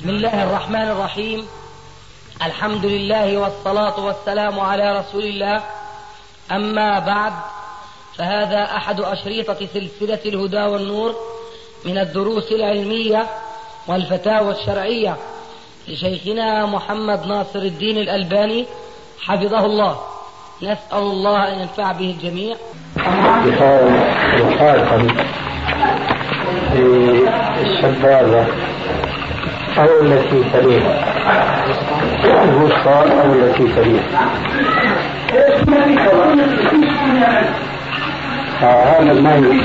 بسم الله الرحمن الرحيم. الحمد لله والصلاة والسلام على رسول الله. أما بعد فهذا أحد أشريطة سلسلة الهدى والنور من الدروس العلمية والفتاوى الشرعية لشيخنا محمد ناصر الدين الألباني حفظه الله. نسأل الله أن ينفع به الجميع. السبابة أو التي تليها. الوسطى أو التي تليها. فهذا النهي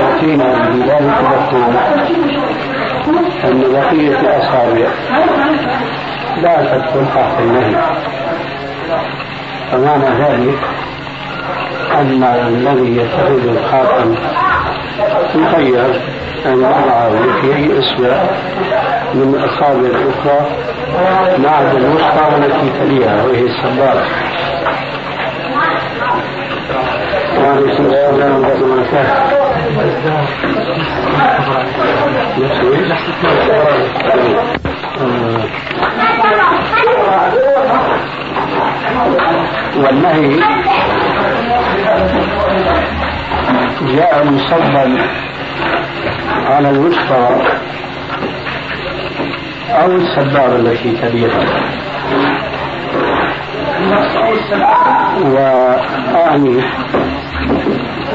يأتينا بذلك المفهوم أن بقية الأصابع لا تدخل تحت النهي فمعنى ذلك أن الذي يتخذ الخاتم مخير أن في أي إصبع من الأصابع الأخرى عدا الوسطى التي تليها وهي السبابة والنهي جاء مصبا على الوسطى أو السبابة التي تليها وأعني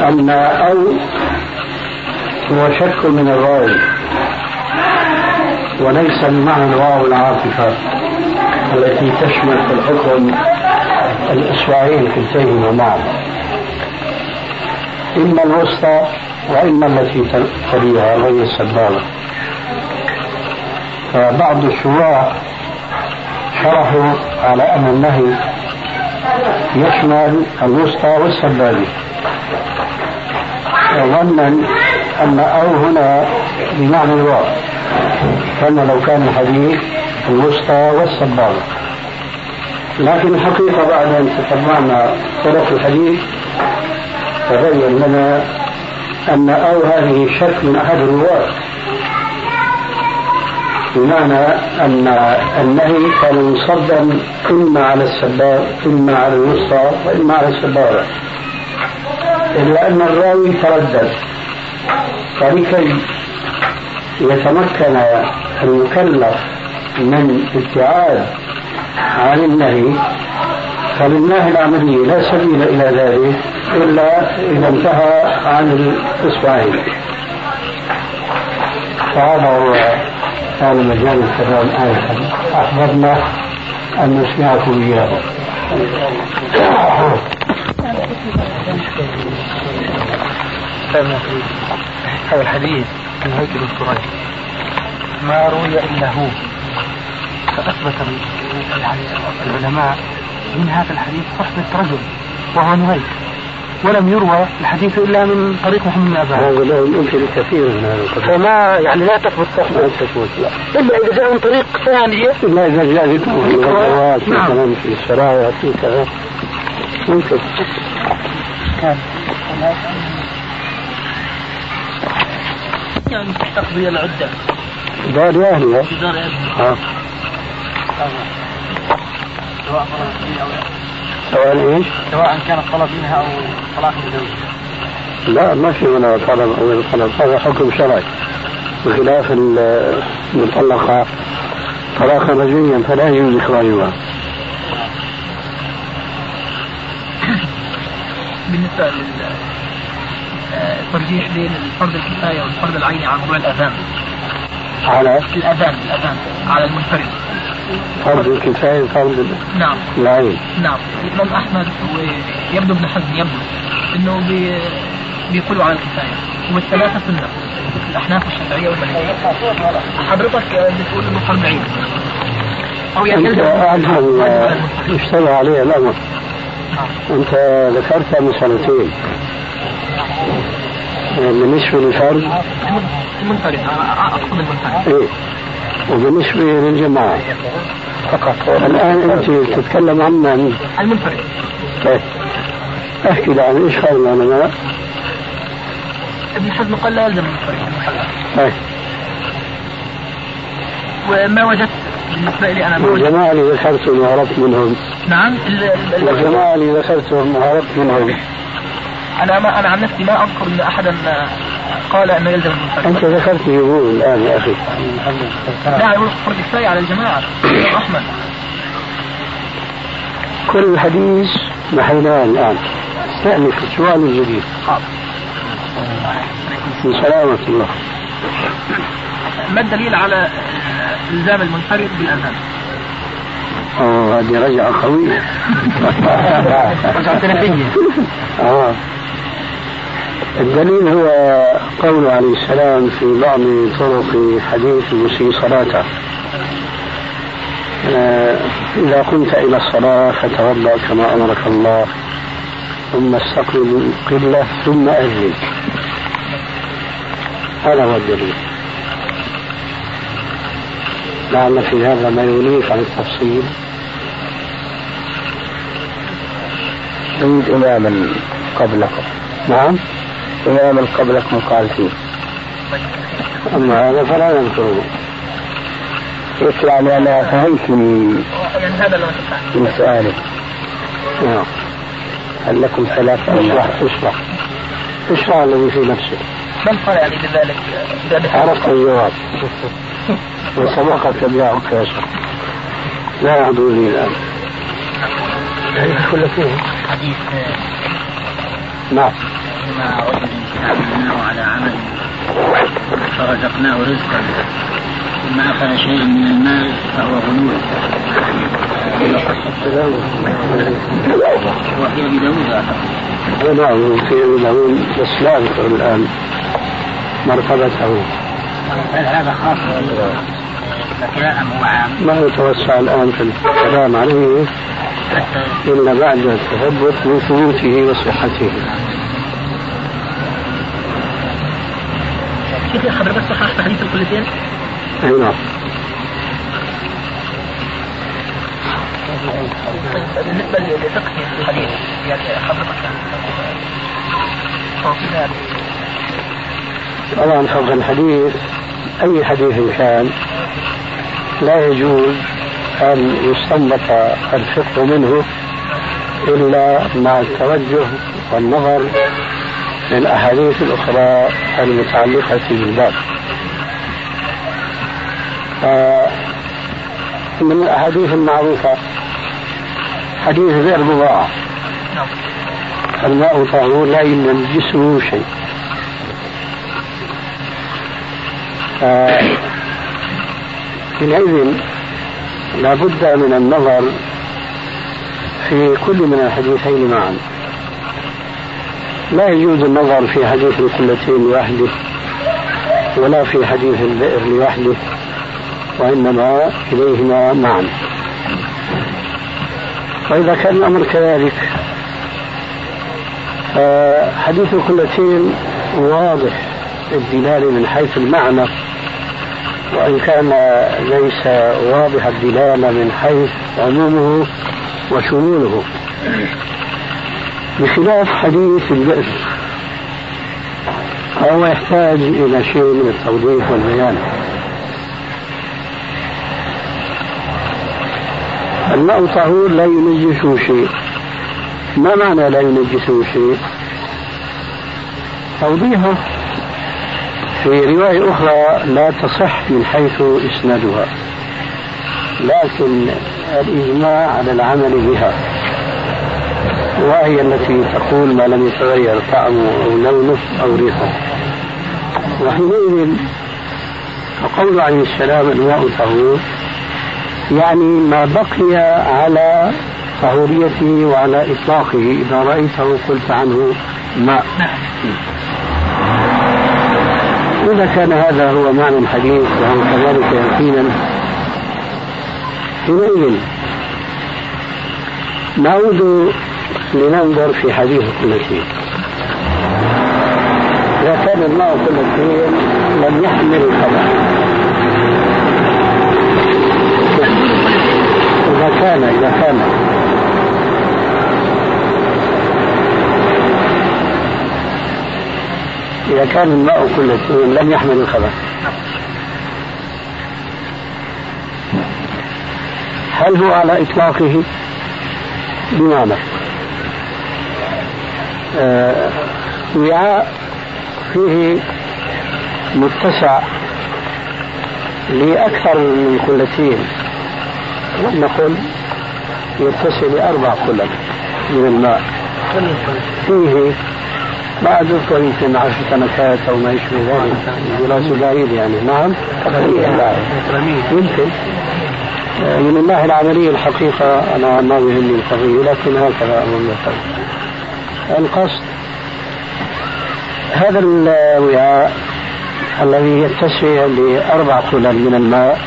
أن أو هو شك من الراوي وليس بمعنى الواو العاطفة التي تشمل في الحكم الإصبعين كلتيهما معا إما الوسطى وإما التي تليها وهي السبابة فبعض الشراح شرحوا على أن النهي يشمل الوسطى والسبابة ظنا أن أو هنا بمعنى الواو. كما لو كان الحديث الوسطى والسبابة لكن الحقيقة بعد أن تتبعنا طرق الحديث تبين لنا أن أو هذه شك من أحد الرواة. بمعنى أن النهي كان مصدا إما على السباب إما على الوسطى وإما على السبابة إلا أن الراوي تردد. فلكي يتمكن المكلف من ابتعاد عن النهي فلله العملية لا سبيل إلى ذلك إلا إذا انتهى عن الإصبعين. فهذا هو كان مجال الكلام آنفا أحببنا أن نسمعكم إياه. هذا الحديث من هيكل التراث ما روي إلا هو. فأثبت العلماء من هذا الحديث صحبة رجل وهو نهيك ولم يروى الحديث إلا من طريق محمد بن ابان. هذا له يمكن كثير من هذا القبيل. فما يعني لا تثبت صحبة. لا تثبت لا. إلا إذا جاء من طريق ثانية. إلا إذا جاء في الغزوات نعم. مثلا في السرايا في كذا ممكن. كان يعني تقضي العدة. دار اهلها. في دار اهلها. آه. سواء سواء إيش؟ سواء كان الطلب منها أو طلاق الزوج. لا ما في منها طلب أو طلب هذا حكم شرعي بخلاف المطلقة طلاقا رجعيا فلا يجوز اخراجها. بالنسبة للترجيح بين الفرض الكفاية والفرض العيني على موضوع الأذان. على الأذان الأذان على المنفرد. فرض الكفاية فرض نعم. العين نعم. الإمام أحمد ويبدو ابن حزم يبدو أنه بي بيقولوا على الكفاية. والثلاثة سنة الأحناف والشافعية والمالكية حضرتك بتقول أنه فرض عين أو يعني أنت أعلم اشتغل عليه الأمر. نعم. أنت ذكرتها من سنتين. بالنسبة للفرد المنفرد. أقصد المنفرد. إيه. وبالنسبة للجماعة. فقط. الآن أنت تتكلم عن من؟ المنفرد. طيب. احكي لي عن إيش قال العلماء؟ ابن حزم قال لا يلزم المنفرد. طيب. وما وجدت بالنسبة لي أنا ما وجدت. الجماعة اللي ذكرتهم وهربت منهم. نعم الجماعة اللي ذكرتهم وهربت منهم. أنا ما أنا عن نفسي ما أذكر أن أحدا قال أنه يلزم المنفرد أنت ذكرت يقول الآن يا أخي. لا يقول فرض كفاية على الجماعة. أحمد. كل حديث محيناه الآن. استأنف السؤال الجديد من سلامة الله. ما الدليل على إلزام المنفرد بالأذان؟ اوه هذه رجعة قوية. رجعة تاريخية آه. الدليل هو قوله عليه السلام في بعض طرق حديث المسيء صلاته. إذا قمت إلى الصلاة فتوضأ كما أمرك الله ثم استقبل القبلة ثم أذن. هذا هو الدليل. لعل في هذا ما يغنيك عن التفصيل. عند إماما قبلكم. نعم. إماما قبلكم قال فيه. أما هذا فلا نذكره إيش يعني أنا فهمت من من سؤالك نعم. هل لكم ثلاث اشرح اشرح اشرح الذي في نفسك ما الفرق يعني بذلك؟ عرفت الجواب. وسبقك بيعك يا شيخ. لا يحضر لي الآن. كل فيه حديث. نعم. ما عملناه على عمل فرزقناه رزقا. ثم أخذ شيء من المال فهو غلول. وفي أبي داود أعتقد. نعم في أبي داود بس لا أذكر الآن مرتبته. هذا خاص لكن هو عام؟ ما يتوسع الآن في الكلام عليه. إلا بعد التثبت من ثبوته وصحته. بس صححت حديث الكلتين؟ أي نعم بالنسبة لفقه الحديث يعني حضرتك. طبعا فوق الحديث أي حديث كان لا يجوز أن يستنبط الفقه منه إلا مع التوجه والنظر للأحاديث الأخرى المتعلقة بالباب. من الأحاديث المعروفة حديث غير مضاعف الماء طهور لا ينجسه شيء. حينئذ لابد من النظر في كل من الحديثين معا. لا يجوز النظر في حديث القلتين لوحده ولا في حديث البئر لوحده وإنما إليهما معا. وإذا كان الأمر كذلك فحديث القلتين واضح الدلالة من حيث المعنى وإن كان ليس واضح الدلالة من حيث عمومه وشموله. بخلاف حديث البئر فهو يحتاج إلى شيء من التوضيح والبيان. الماء طهور لا ينجسه شيء. ما معنى لا ينجسه شيء؟ توضيحه في رواية أخرى لا تصح من حيث إسنادها لكن الإجماع على العمل بها. وهي التي تقول ما لم يتغير طعمه أو لونه أو ريحة. وحينئذ فقول عليه السلام الماء طهور يعني ما بقي على طهوريته وعلى إطلاقه إذا رأيته قلت عنه ماء إذا كان هذا هو معنى الحديث وهو كذلك يقينا. حينئذ نعود لننظر في حديث كل شيء إذا كان الماء كل شيء لم يحمل الخبر إذا كان إذا كان. إذا كان الماء كل شيء لم يحمل الخبر هل هو على إطلاقه؟ بمعنى آه وعاء فيه متسع لأكثر من قلتين. نقول يتسع لأربع قلل من الماء. فيه ما أذكر يمكن عشر سنوات أو ما يشبه ذلك. دراسة بعيد يعني. نعم. يمكن. آه، من الناحية العملية الحقيقة أنا ما يهمني القضية لكن هكذا أظن القصد هذا الوعاء الذي يتسع لأربع قلل من الماء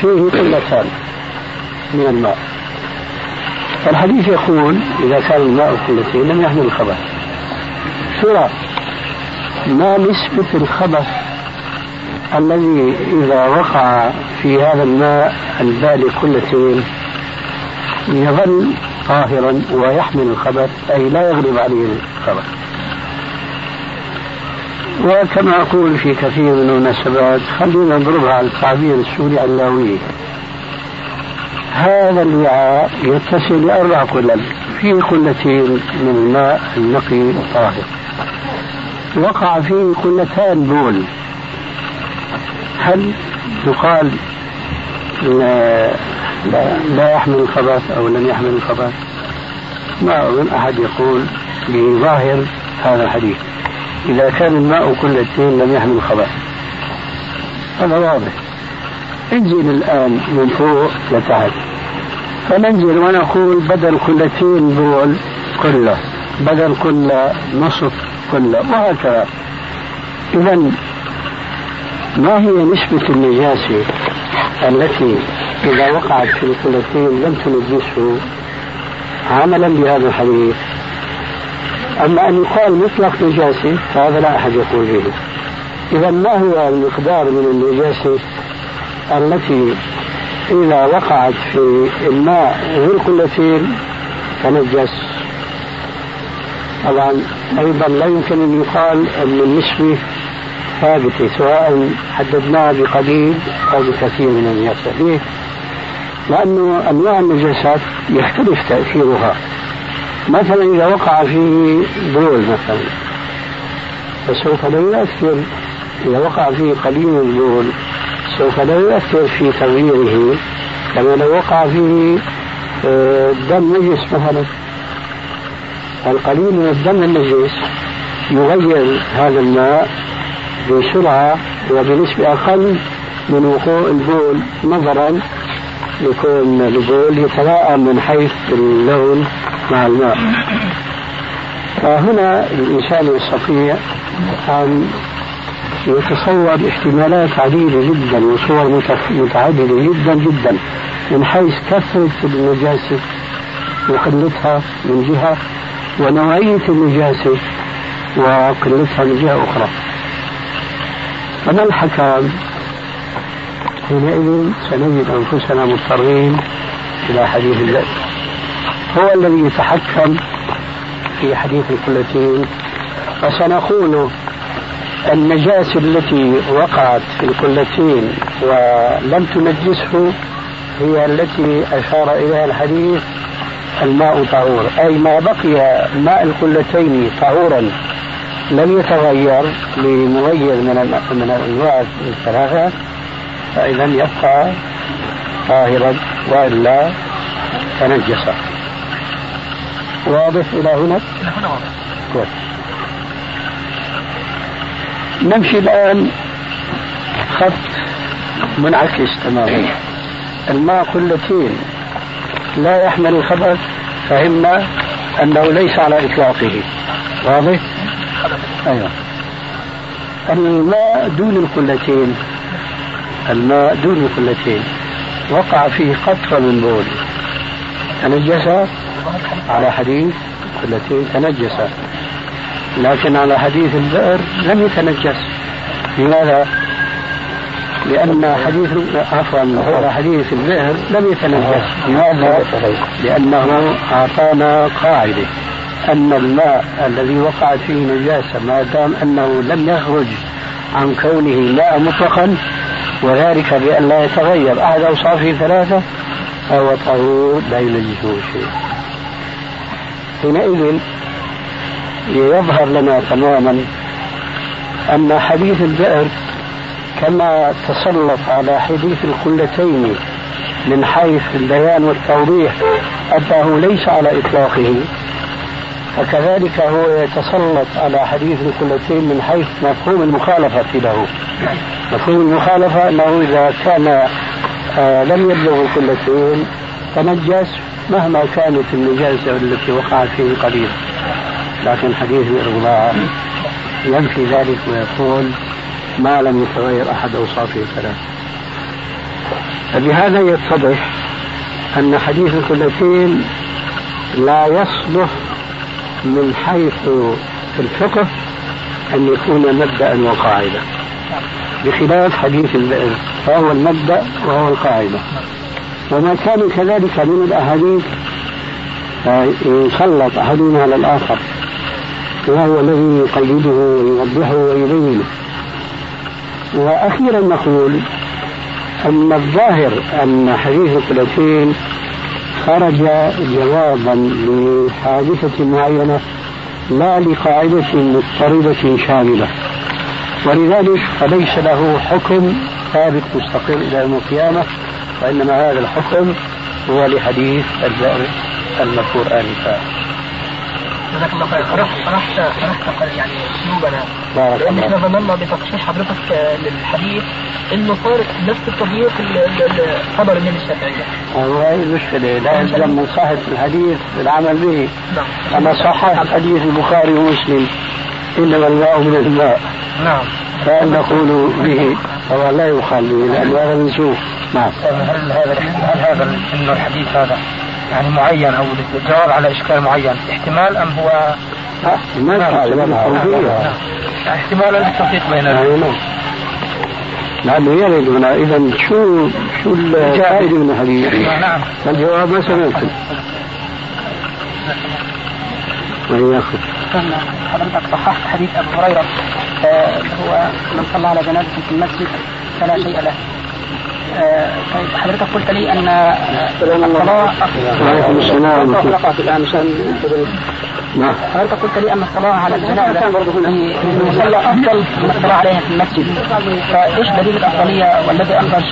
فيه قلتان من الماء. الحديث يقول إذا كان الماء قلتين لم يحمل الخبث. ترى ما نسبة الخبث الذي إذا وقع في هذا الماء البالي قلتين يظل طاهرا ويحمل الخبث أي لا يغلب عليه الخبث وكما أقول في كثير من المناسبات خلينا نضربها على التعبير السوري اللاوي. هذا الوعاء يتصل لأربع قلل فيه قلتين من الماء النقي الطاهر وقع فيه قلتان بول. هل يقال لا, لا, يحمل الخبث أو لم يحمل الخبث ما أظن أحد يقول بظاهر هذا الحديث إذا كان الماء قلتين لم يحمل الخبث هذا واضح. انزل الآن من فوق لتحت. فننزل ونقول بدل كلتين بول كله بدل كل نصف كله وهكذا. إذا ما هي نسبة النجاسة التي إذا وقعت في الكلتين لم تنجسه عملا بهذا الحديث. أما أن يقال مطلق نجاسة فهذا لا أحد يقول به. إذا ما هو المقدار من النجاسة التي إذا وقعت في الماء غير كلتين تنجس؟ طبعا أيضا لا يمكن أن يقال أن النسبة ثابتة سواء حددناها بقليل أو بكثير من النجاسة ليه؟ لأنه أنواع النجاسات يختلف تأثيرها. مثلا إذا وقع فيه بول مثلا فسوف لا يؤثر. إذا وقع فيه قليل البول سوف لا يؤثر في تغييره. كما لو وقع فيه آه، دم نجس مثلا. القليل من الدم النجس يغير هذا الماء بسرعة وبنسبة أقل من وقوع البول. نظرا يكون البول يتلاءم من حيث اللون مع الماء. فهنا الإنسان يستطيع أن يتصور احتمالات عديدة جدا وصور متعددة جدا جدا من حيث كثرة النجاسة وقلتها من جهة ونوعية النجاسة وقلتها من جهة أخرى. فما الحكام حينئذ سنجد أنفسنا مضطرين إلى حديث الله هو الذي يتحكم في حديث الكلتين فسنقول النجاسة التي وقعت في الكلتين ولم تنجسه هي التي أشار إليها الحديث الماء طهور. أي ما بقي ماء الكلتين طهورا. لم يتغير لمغير من من الأنواع الثلاثة فإذا يبقى طاهرا وإلا تنجس واضح إلى هنا؟ إلى هنا واضح. كويس. نمشي الآن خط منعكس تماما. الماء قلتين لا يحمل الخبث فهمنا أنه ليس على إطلاقه. واضح؟ أيوه. الماء دون القلتين الماء دون القلتين وقع فيه قطرة من بول. تنجس على حديث قلتين تنجس. لكن على حديث البئر لم يتنجس. لماذا؟ لأن حديث عفوا على حديث البئر لم يتنجس. لماذا؟ لأنه أعطانا قاعدة. أن الماء الذي وقعت فيه نجاسة ما دام أنه لم يخرج عن كونه ماء مطلقا وذلك بأن لا يتغير. أحد أوصافه ثلاثة؟ فهو طهور لا ينجسه شيء حينئذ يظهر لنا تماما أن حديث البئر كما تسلط على حديث القلتين من حيث البيان والتوضيح أنه ليس على إطلاقه. فكذلك هو يتسلط على حديث القلتين من حيث مفهوم المخالفة له. مفهوم المخالفة أنه إذا كان آه لم يبلغ القلتين تنجس مهما كانت النجاسة التي وقعت فيه قليل. لكن حديث الإرضاع ينفي ذلك ويقول ما لم يتغير أحد أوصافه الثلاث فبهذا يتضح أن حديث القلتين لا يصلح من حيث الفقه أن يكون مبدأ وقاعدة. بخلاف حديث البئر فهو المبدأ وهو القاعدة. وما كان كذلك من الأحاديث يسلط أحدنا على الآخر. وهو الذي يقيده ويوضحه ويبينه. وأخيرا نقول أن الظاهر أن حديث الثلاثين خرج جوابا لحادثة معينة لا لقاعدة مضطردة شاملة ولذلك فليس له حكم ثابت مستقل إلى يوم القيامة وإنما هذا الحكم هو لحديث البئر المذكور آنفا. جزاك الله خير شرحت شرحت يعني اسلوبنا لأن إحنا ظننا بتصحيح حضرتك للحديث إنه صار نفس التضييق اللي صدر من الشافعيه. هذه المشكلة لا يلزم من صحه الحديث العمل به. نعم. أنا صححت حديث البخاري ومسلم إنما الماء من الماء. نعم. فان نقول به طبعا لا يقال به لأنه هذا منسوخ. نعم. هل هذا هل هذا إنه الحديث هذا يعني معين أو الجواب على إشكال معين. احتمال أم هو؟ احتمال نعم. احتمال التوفيق بين لأنه يرد هنا إذا شو شو الفائدة من الحديث؟ نعم. الجواب ما سمعته. وإياكم حضرتك صححت حديث أبو هريرة آه، هو من صلى على جنازة في المسجد فلا شيء له. طيب حضرتك قلت لي أن الصلاه وعليكم السلام الآن نعم. حضرتك قلت لي أن الصلاة على الجنازة في المصلى أفضل من الصلاة عليها في المسجد. فإيش دليل الأفضلية والذي انضج؟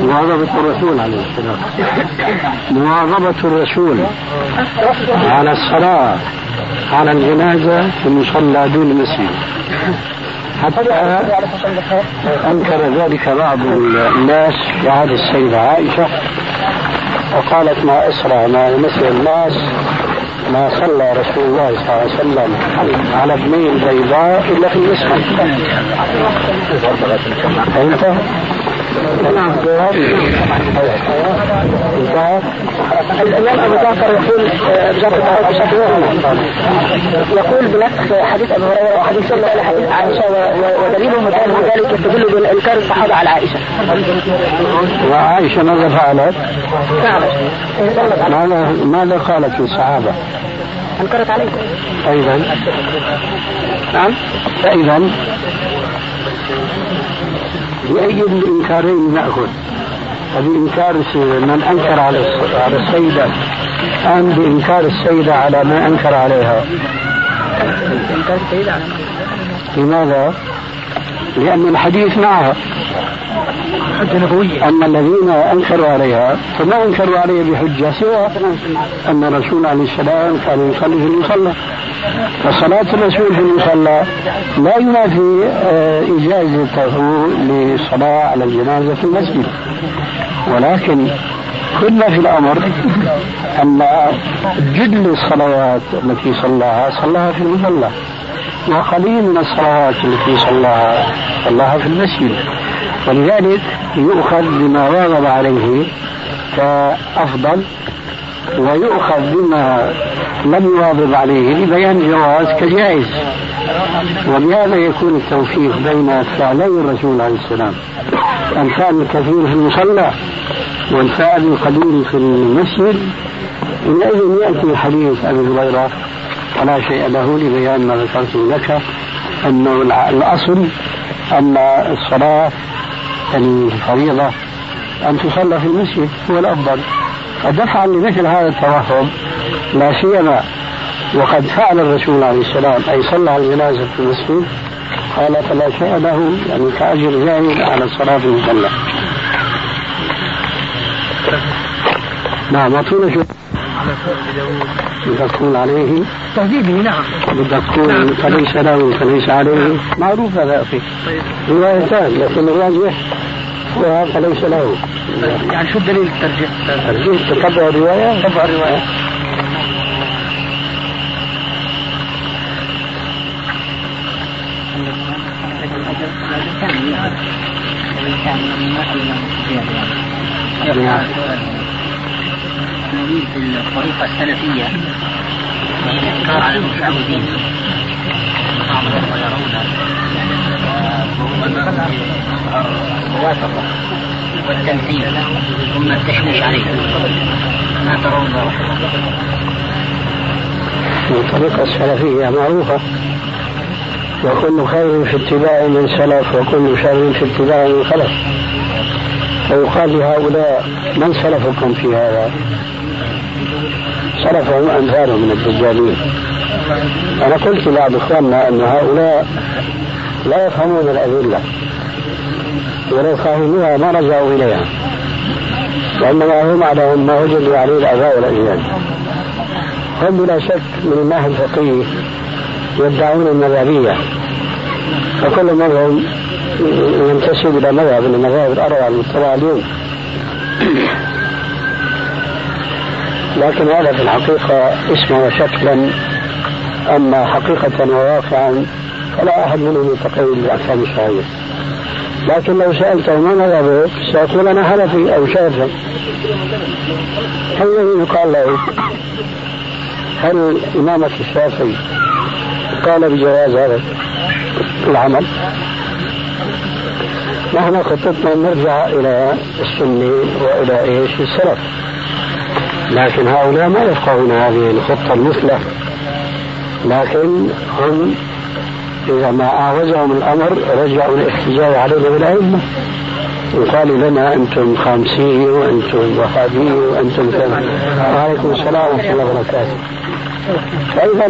مواظبه الرسول عليه السلام. مواظبه الرسول على الصلاة على الجنازة في المصلى دون المسجد. حتى أنكر ذلك بعض الناس عهد السيدة عائشة وقالت ما أسرع ما يمثل الناس ما صلى رسول الله صلى الله عليه وسلم على ابنين بيضاء إلا في المسجد؟ نعم الامام ابو جعفر يقول يقول بنفس حديث أبي هريرة وحديث الله إلى حديث عائشه ودليل مثال ذلك يستدل بانكار الصحابة على عائشة. وعائشة ماذا فعلت؟ ماذا ماذا قالت للصحابه؟ أنكرت عليه. أيضا نعم فاذا بأي الإنكارين نأخذ؟ بإنكار من أنكر على على السيدة. أم بإنكار السيدة على ما أنكر عليها؟ إنكار السيدة على لماذا؟ لأن الحديث معها حجة نبوية. أما الذين أنكروا عليها فما أنكروا عليها بحجة سوى أن الرسول عليه السلام كان يصلي في المصلى. فصلاة الرسول في المصلى لا ينافي آه، إجازته للصلاة على الجنازة في المسجد. ولكن كل في الأمر أن جل الصلوات التي صلاها صلاها في المصلى. وقليل من الصلوات التي صلاها صلاها في المسجد. ولذلك يؤخذ بما واظب عليه كأفضل ويؤخذ بما لم يواظب عليه لبيان الجواز كجائز. ولهذا يكون التوفيق بين فعلي الرسول عليه السلام الفعل الكثير في المصلى والفعل القليل في المسجد. حينئذ ياتي حديث أبي هريرة؟ ولا شيء له لبيان ما ذكرته لك. أنه الأصل أن الصلاة الفريضة أن تصلى في المسجد هو الأفضل. دفعا لمثل هذا التوهم لا سيما وقد فعل الرسول عليه السلام أي صلى الجنازة في المسجد قال فلا شيء له يعني كأجر زائد على الصلاة المصلى. نعم أعطونا شو بدك تقول عليه. تهذيبه نعم. بدك تقول فليس له فليس عليه. معروف هذا أخي. روايتان لكن الراجح هو فليس له. يعني شو دليل الترجيح؟ ترجيح تتبع الرواية؟ تبع الرواية. نريد الطريقة السلفية. وهي الإنكار على المتعودين ويرون الموافقة والتمثيل ثم التشويش عليه ما ترون الطريقة السلفية معروفة. وكل خير في اتباع من سلف وكل شر في اتباع من خلف. فيقال لهؤلاء من سلفكم في هذا؟ سلفهم أمثال من الدجالين أنا قلت لبعض إخواننا أن هؤلاء لا يفهمون الأدلة ولو فهموها ما رجعوا إليها وإنما هم على ما وجدوا عليه الآباء والأجداد هم بلا شك من الناحية الفقهية يدعون المذهبية فكل منهم ينتسب إلى مذهب من المذاهب الأربعة المطلعة اليوم لكن هذا في الحقيقة اسمه شكلا أما حقيقة وواقعا فلا أحد منهم يتقيد بأحكام الشرعية لكن لو سألته ما مذهبك سيقول أنا حنفي أو شافعي هل يقال له هل إمامك الشافعي قال بجواز هذا العمل؟ نحن خطتنا نرجع إلى السنة وإلى إيش؟ السلف. لكن هؤلاء ما يفقهون هذه الخطة المثلى. لكن هم إذا ما أعوزهم الأمر رجعوا الاحتجاج علينا بالأئمة وقالوا لنا أنتم خامسية وأنتم وهابية وأنتم كذا وعليكم السلام ورحمة الله وبركاته. فإذا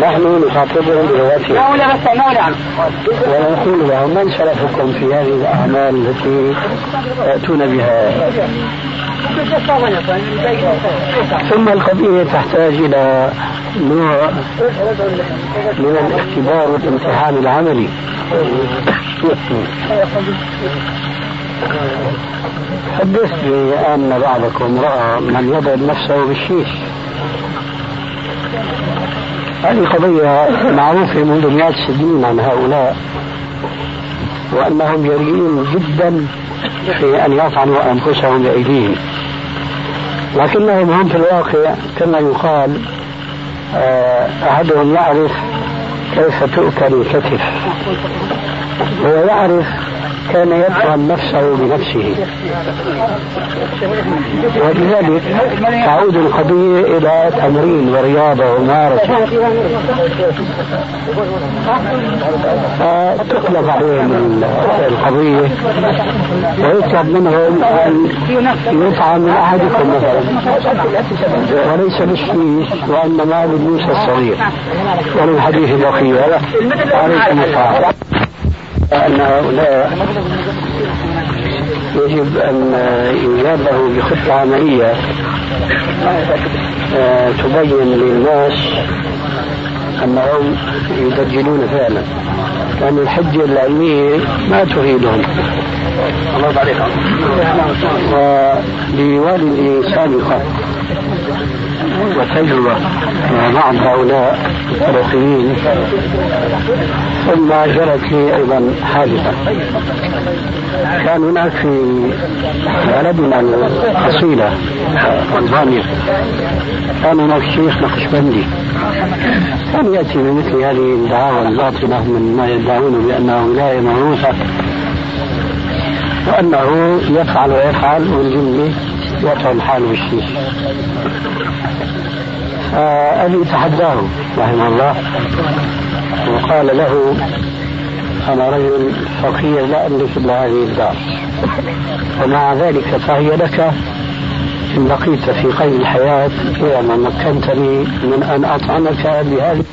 نحن نخاطبهم بلغتهم ونقول لهم من سلفكم في هذه الأعمال التي تأتون بها؟ ثم القضية تحتاج إلى نوع من الاختبار والامتحان العملي حدثني أن بعضكم رأى من يضرب نفسه بالشيش. هذه قضية معروفة منذ مئات السنين عن هؤلاء وأنهم جريئين جدا في أن يطعنوا أنفسهم بأيديهم. لكنهم هم في الواقع كما يقال آه، أحدهم يعرف كيف تؤكل الكتف. هو يعرف كان يطعن نفسه بنفسه. ولذلك تعود القضية إلى تمرين ورياضة وممارسة فتقلب عليهم القضية ويطلب منهم أن يطعن من أحدكم مثلا. وليس بالشيش وإنما بالموسى الصغير. وللحديث البقية عليكم السلام. أن هؤلاء يجب أن يجاب له بخطة عملية آه، تبين للناس أنهم يدجلون فعلا. لأن الحجة العلمية ما تفيدهم الله عليك ولوالدي سابقا وتجربة مع بعض هؤلاء الطرفيين ثم جرت لي أيضا حادثة. كان هناك في بلدنا الأصيلة ألبانيا كان هناك شيخ نقشبندي. كان يأتي بمثل هذه الدعاوى الباطلة من ما يدعون بأنها ولاية موروثة وأنه يفعل ويفعل والجملة يطعن الحال بالشيش فأبي تحداه رحمه الله. وقال له أنا رجل فقير لا أملك إلا هذه الدار. ومع ذلك فهي لك إن بقيت في قيد الحياة اعلم مكنتني من أن أطعمك بهذه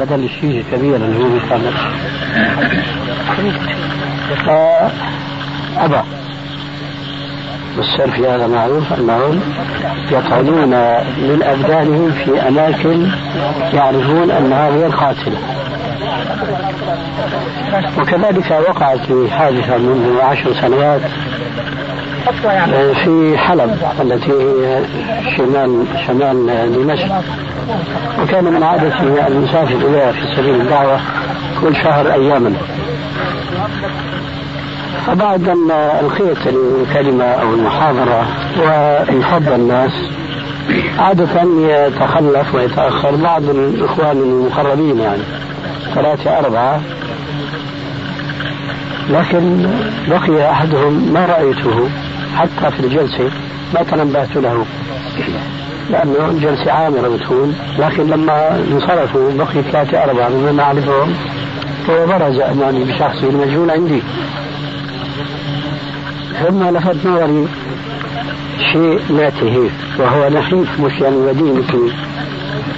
بدل الشيء الكبير اللي هو فأبى والسر في هذا معروف أنهم يطعنون من أبدانهم في أماكن يعرفون أنها هي القاتلة. وكذلك وقعت لي حادثة منذ عشر سنوات في حلب التي هي شمال شمال دمشق. وكان من عادتي أن أسافر إليها في سبيل الدعوة كل شهر أياما. فبعد أن ألقيت الكلمة أو المحاضرة وانفض الناس عادة يتخلف ويتأخر. بعض الإخوان المقربين يعني ثلاثة أربعة. لكن بقي أحدهم ما رأيته حتى في الجلسة ما تنبهت له لأنه الجلسة عامرة بتكون. لكن لما انصرفوا بقي ثلاثة أربعة ممن أعرفهم هو برز أمامي بشخصه المجهول عندي. ثم لفت نظري شيء ناتهي وهو نحيف مش يعني ودي مثلي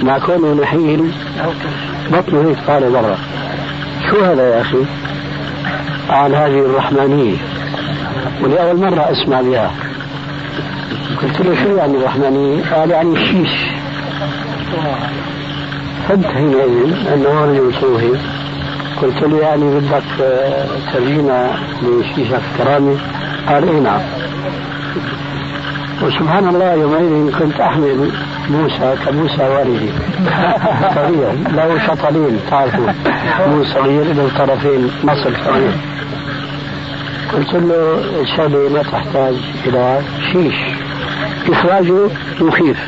مع كونه نحيل بطنه هيك طالع برا شو هذا يا أخي؟ عن هذه الرحمانية. ولأول مرة أسمع بها. قلت له شو يعني الرحمانية؟ قال يعني الشيش فهمت حينئذ أنه رجل صوفي. قلت له يعني بدك ترجمة لشيشة كرامة؟ قال اي نعم وسبحان الله يومئذ كنت أحمل موسى كموسى والدي صغير له شطلين تعرفوا مو صغير له طرفين مصل صغير. قلت له الشغلة ما تحتاج إلى شيش. إخراجه مخيف.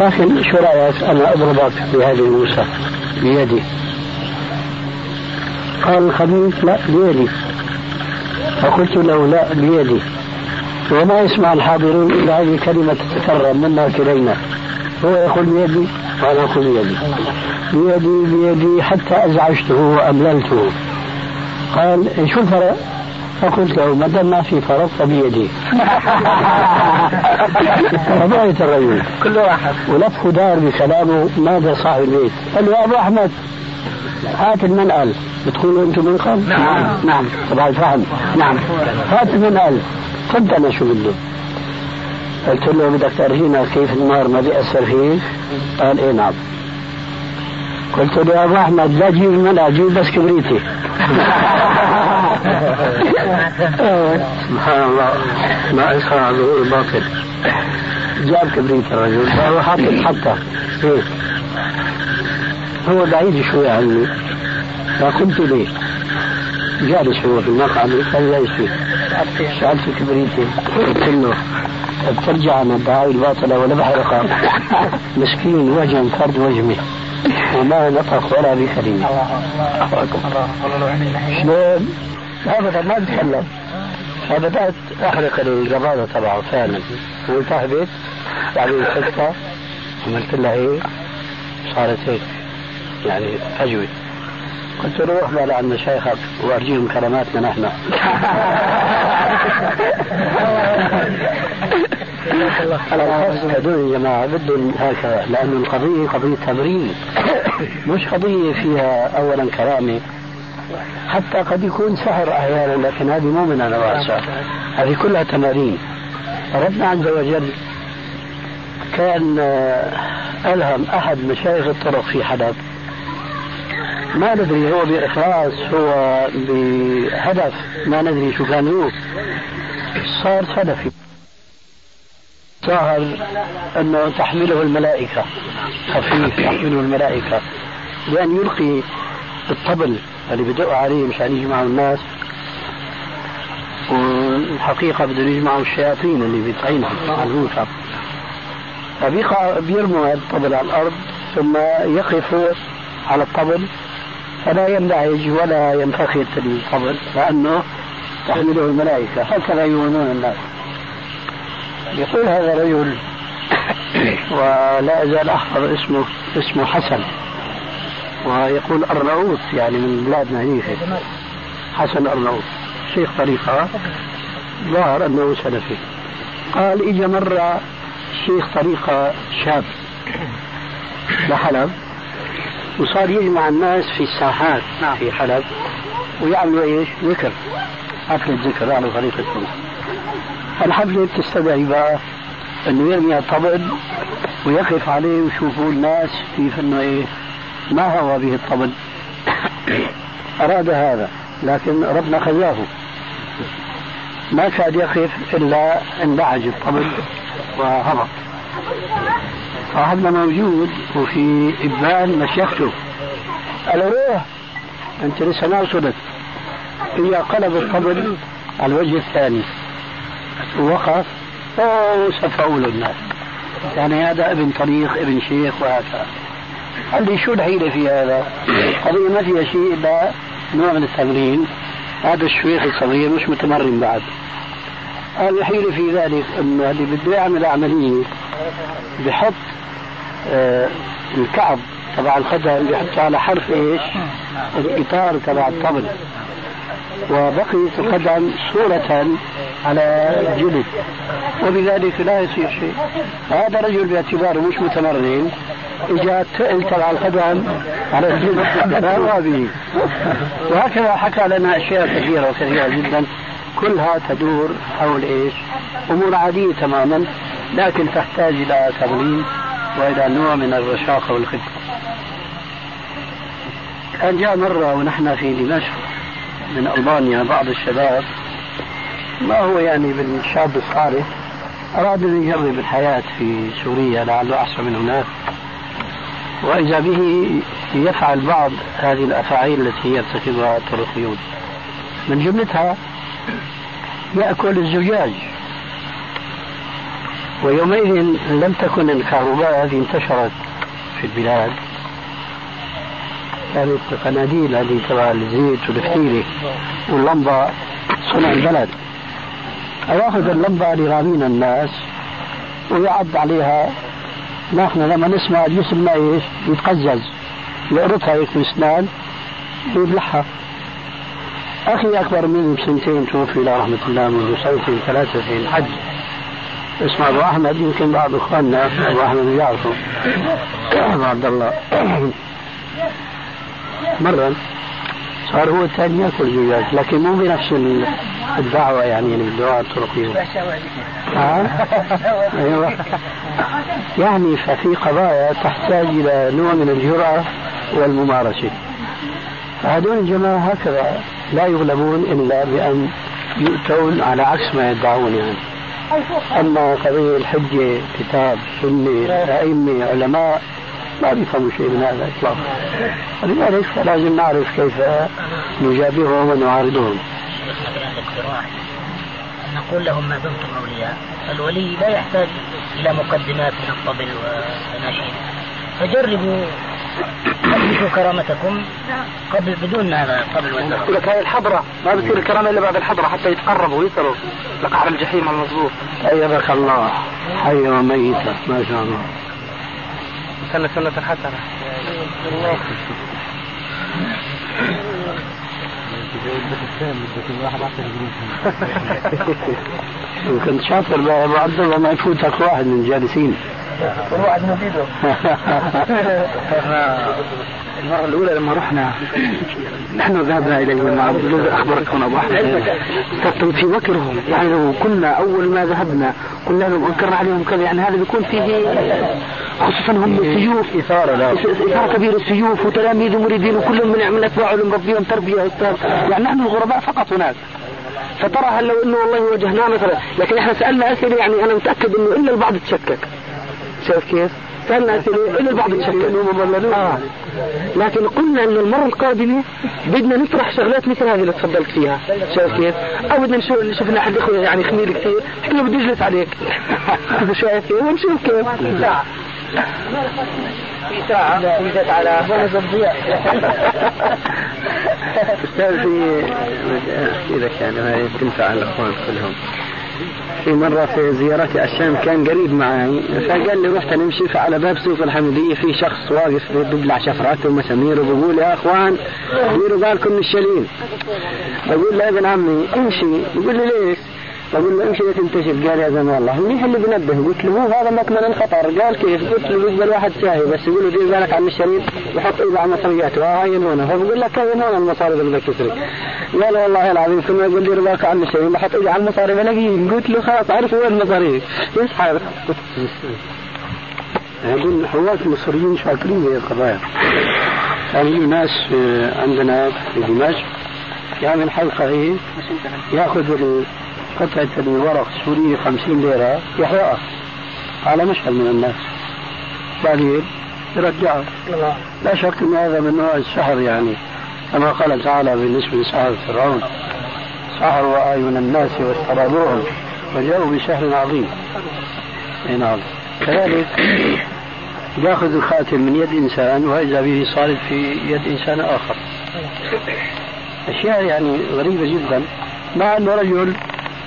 لكن شو رأيك؟ أنا أضربك بهذه الموسى بيدي. قال الخبيث لا بيدي. فقلت له لا بيدي. وما يسمع الحاضرون إلا هذه كلمة تتكرر منا كلينا هو يقول بيدي وأنا أقول بيدي. بيدي بيدي حتى أزعجته وأمللته. قال شو الفرق؟ فقلت له ما دام ما في فرق فبيدي. رضيت الرجل. كل واحد. ولف دار بكلامه نادى صاحب البيت؟ قال له يا أبو أحمد. هات المنقل. بتقولوا أنتم منقل؟ نعم. نعم. طبعا فهم نعم. هات المنقل. قلت أنا شو بده قلت له بدك ترجينا كيف النار ما بيأثر فيك؟ قال إيه نعم. قلت له يا أبو أحمد لا تجيب المنقل جيب بس كبريتي. سبحان الله. ما يسخر ظهور الباطل جاب كبريت الرجل. فهو حاطط حتى هيك هو بعيد شوي عني. فقلت ليه جالس هو في المقعد. قال جالس فيه سألت كبريتي قلت له بترجع عن الدعاوي الباطلة ولا بحرقها مسكين وجه فرد وجمه وما نطق ولا بكلمة. شلون؟ ابدا ما بتكلم فبدات أحرق الجرادة تبعه فعلا وانتهبت بعدين سكتة عملت لها إيه؟ صارت هيك. يعني أجوي. قلت له روح بقى عند مشايخك وأرجيهم كراماتنا نحن. هذول يا جماعة بدهم هكذا لأنه القضية قضية تمرين. مش قضية فيها اولا كرامه حتى قد يكون سحر أحيانا لكن هذه مو من انواع هذه كلها تمارين. ربنا عز وجل كان ألهم أحد مشايخ الطرق في حلب ما ندري هو بإخلاص هو بهدف ما ندري شو كان هو. صار سلفي. ظهر أنه تحمله الملائكة خفيف تحمله الملائكة. لأن يلقي الطبل اللي بدق عليه مشان يجمعوا الناس. والحقيقة بدهم يجمعوا الشياطين اللي بيطعينهم على الموتى فبيقع بيرموا هذا الطبل على الأرض ثم يقفوا على الطبل. فلا ينبعج ولا ينفخت القبر لأنه تحمله الملائكة هكذا يؤمنون الناس. يقول هذا الرجل ولا أزال أحفظ اسمه اسمه حسن. ويقول أرناؤوط يعني من بلادنا هي حسن أرناؤوط شيخ طريقة. ظهر أنه سلفي. قال اجى مرة شيخ طريقة شاب لحلب وصار يجمع الناس في الساحات نعم. في حلب. ويعملوا إيش؟ ذكر. حفلة ذكر على طريقة الحفلة بتستدعي بقى إنه يرمي الطبل ويقف عليه ويشوفوا الناس كيف إنه إيه ما هوى به الطبل. أراد هذا لكن ربنا خذاه. ما كاد يقف إلا انبعج الطبل وهبط. صاحبنا موجود وفي إبان مشيخته. قال له روح. أنت لسه ما وصلت. هي قلب الطبل على الوجه الثاني. ووقف وسفعوا له الناس. يعني هذا ابن طريق ابن شيخ وهكذا. قال لي شو الحيلة في هذا؟ قضية ما فيها شيء إلا نوع من التمرين. هذا الشيخ الصغير مش متمرن بعد. قال الحيلة في ذلك أنه اللي بده يعمل عملية بحط الكعب تبع القدم بيحطه على حرف إيش؟ الإطار تبع الطبل. وبقيت القدم صورة على الجلد وبذلك لا يصير شيء. هذا رجل باعتباره مش متمرن اجى تقل تبع القدم على الجلد لا به وهكذا حكى لنا أشياء كثيرة وكثيرة جدا. كلها تدور حول إيش؟ أمور عادية تماما لكن تحتاج إلى تمرين. وإلى نوع من الرشاقه والخبره. كان جاء مرة ونحن في دمشق من ألبانيا بعض الشباب ما هو يعني بالشاب الصالح أراد أن يجرب الحياة في سوريا لعله أحسن من هناك. وإذا به يفعل بعض هذه الأفاعيل التي يرتكبها الطرقيون من جملتها يأكل الزجاج. ويومئذ لم تكن الكهرباء هذه انتشرت في البلاد. كانت قناديل هذه تبع الزيت والفتيلة واللمبة صنع البلد. ياخذ اللمبة ليرامينا الناس ويعض عليها. نحن لما نسمع جسمنا إيش؟ يتقزز. يقرطها هيك بسنان ويبلعها أخي أكبر مني بسنتين توفي إلى رحمة الله منذ سنتين ثلاثة في الحج اسمه أبو أحمد يمكن بعض إخواننا أبو أحمد بيعرفه أبو عبد الله. مرة صار هو الثاني يأكل زجاج لكن مو بنفس الدعوة يعني يعني الدعاء الطرقية؟ أيوة. يعني ففي قضايا تحتاج إلى نوع من الجرأة والممارسة. فهذول الجماعة هكذا لا يغلبون إلا بأن يؤتون على عكس ما يدعون يعني. أما قضية الحجة كتاب سنة أئمة علماء ما بيفهموا شيء من هذا اطلاقا. ولذلك لازم نعرف كيف نجابههم ونعارضهم. نقول لهم ما دمتم أولياء. الولي لا يحتاج إلى مقدمات من الطبل والنشيد فجربوا اثبتوا كرامتكم قبل بدون هذا قبل يقول لك هاي الحضرة ما بتصير الكرامة إلا بعد الحضرة حتى يتقربوا ويصلوا لقعر الجحيم المظبوط. أيدك الله حي وميتة ما شاء الله. سنة سنة حسنة كنت شاطر أبو عبد الله ما يفوتك واحد من الجالسين واحد مفيده المرة الأولى لما رحنا نحن ذهبنا إليه مع عبد الله أخبرك هنا أبو أحمد في مكرهم. يعني لو كنا أول ما ذهبنا قلنا لهم أنكرنا عليهم كذا يعني هذا بيكون فيه خصوصا هم السيوف إثارة لا. إثارة كبيرة السيوف وتلاميذ ومريدين وكلهم من من أتباعه اللي مربيهم تربية أستاذ. يعني نحن الغرباء فقط هناك. فترى هل لو إنه والله واجهناه مثلا. لكن إحنا سألنا أسئلة يعني أنا متأكد إنه إلا البعض تشكك. شايف كيف؟ اسئله الا البعض تشكك آه. لكن قلنا إن المرة القادمة بدنا نطرح شغلات مثل هذه اللي تفضلت فيها شايف كيف؟ أو بدنا نشوف شفنا احد اخوه يعني خميل كثير حكينا بده يجلس عليك شايف كيف؟ ونشوف كيف ساعه في ساعة وجدت على بونس الضياء أستاذ في إذا كان تنفع الأخوان كلهم في مرة في زيارتي الشام كان قريب معي فقال لي رحت نمشي فعلى باب سوق الحمدية في شخص واقف بيبلع شفرات ومسامير وبقول يا أخوان ديروا بالكم من الشليل بقول له ابن عمي امشي بقول لي ليش؟ بقول له إيش اللي تنتشر؟ قال يا زلمة الله منيح اللي بنبه؟ قلت له هو هذا مكمن خطر قال كيف؟ قلت له بيقبل واحد شاهي بس. يقول له دير بالك عن الشريط يحط ايده على مصرياته. هين هنا فبقول لك هين هنا المصاري اللي بدك تسرق قال والله العظيم ثم يقول دير بالك عن الشريط بحط ايدي على المصاري بلاقيه. قلت له خلاص عرف وين المصاري. يسحب هذول حواس مصريين شاطرين في القضايا كان ناس عندنا في دمشق يعمل حلقة إيه ياخذ قطعة الورق السورية 50 ليرة يحرقها على مشهد من الناس. بعدين يرجعها لا شك إن هذا من نوع السحر يعني. كما قال تعالى بالنسبة لسحر فرعون سحروا أعين الناس واسترادوهم وجاءوا بسحر عظيم. نعم. كذلك يأخذ الخاتم من يد إنسان وإذا به صارت في يد إنسان آخر. أشياء يعني غريبة جدا. مع انه رجل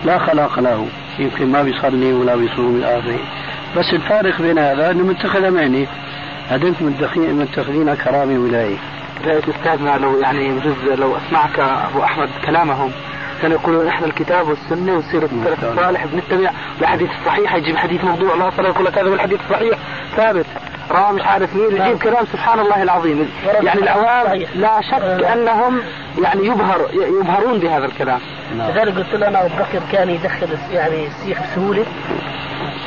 لا خلاق له. يمكن ما بيصلي ولا بيصوم إلى اخره بس الفارق بين هذا إنه متخذ مهني هذول متخذين كرامه ولايه رأيت أستاذنا لو يعني بجوز لو أسمعك أبو أحمد كلامهم كانوا يقولون إحنا الكتاب والسنة وسيره السلف الصالح بنتبع الاحاديث الصحيحه يجيب حديث موضوع لا صار يقول لك هذا هو الحديث الصحيح ثابت. رواه مش عارف مين يجيب كلام سبحان الله العظيم. يعني العوام لا شك أنهم يعني يبهر يبهرون بهذا الكلام. لذلك قلت له أنا أبو بكر كان يدخل يعني السيخ بسهولة.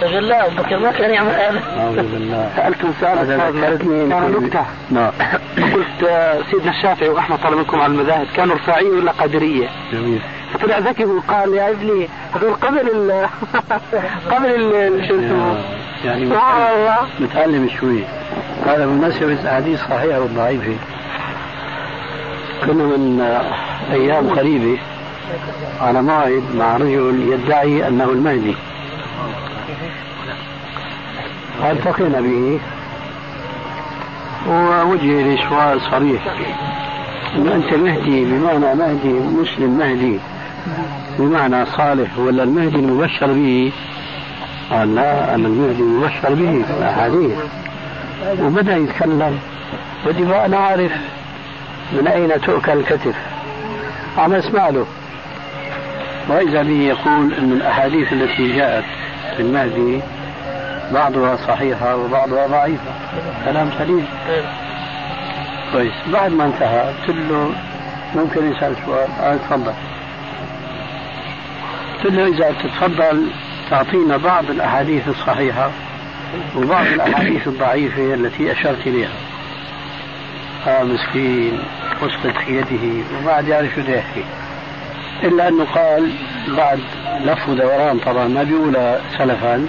فقال لا أبو بكر ما كان يعمل هذا. سألتم سؤال كان نكتة. نعم. قلت سيدنا الشافعي وأحمد طلب منكم على المذاهب كانوا رفاعية ولا قادرية؟ جميل. فطلع ذكي وقال يا ابني هذول قبل ال قبل ال شو اسمه يعني متعلم شوي. هذا بمناسبة أحاديث صحيحة وضعيفة. كنا من أيام قريبة على موعد مع رجل يدعي أنه المهدي. فالتقينا به. ووجه لي سؤال صريح. انه أنت مهدي بمعنى مهدي مسلم مهدي. بمعنى صالح ولا المهدي المبشر به؟ قال لا أنا المهدي المبشر به في وبدا يتكلم؟ بدي أنا أعرف من أين تؤكل الكتف. عم اسمع له وإذا به يقول إن الأحاديث التي جاءت في المهدي بعضها صحيحة وبعضها ضعيفة. كلام سليم. كويس بعد ما انتهى قلت له ممكن يسأل سؤال. قال تفضل. قلت له إذا تتفضل تعطينا بعض الأحاديث الصحيحة وبعض الأحاديث الضعيفة التي أشرت إليها. آه مسكين وصلت في يده وما عاد يعرف شو يحكي إلا أنه قال بعد لف ودوران طبعا ما بيقولها سلفا.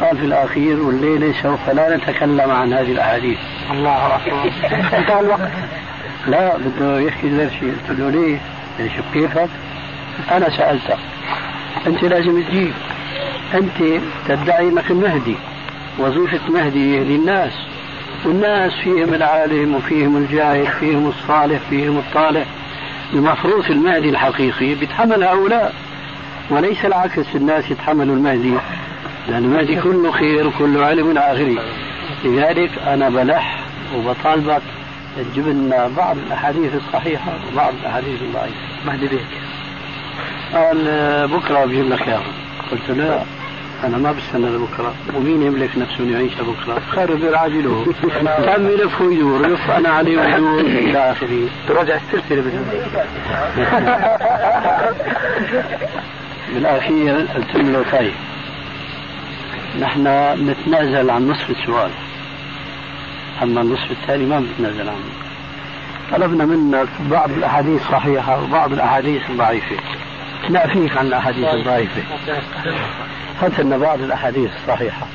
قال في الأخير والليلة سوف لا نتكلم عن هذه الأحاديث. الله أكبر. انتهى الوقت. لا بده يحكي غير شيء. قلت له ليه؟ يعني شوف كيفك؟ أنا سألتك. أنت لازم تجيب. أنت تدعي أنك المهدي وظيفة مهدي يهدي الناس والناس فيهم العالم وفيهم الجاهل فيهم الصالح فيهم الطالح. المفروض المهدي الحقيقي بيتحمل هؤلاء. وليس العكس الناس يتحملوا المهدي. لأن المهدي كله خير وكله علم إلى آخره لذلك أنا بلح وبطالبك تجيب لنا بعض الأحاديث الصحيحة وبعض الأحاديث الضعيفة. مهدي بيك. قال بكرة بجيب لك إياها قلت لا أنا ما بستنى لبكرة. ومين يملك نفسه يعيش بكرة خير عاجله تم يلف ويدور يلف أنا عليه ويدور. إلى آخره. تراجع السلسلة بالله بالأخير قلت له طيب نحن نتنازل عن نصف السؤال. أما النصف الثاني ما نتنازل عنه. طلبنا منك بعض الأحاديث الصحيحة وبعض الأحاديث الضعيفة نافيك عن الأحاديث الضعيفة. هات لنا بعض الأحاديث الصحيحة.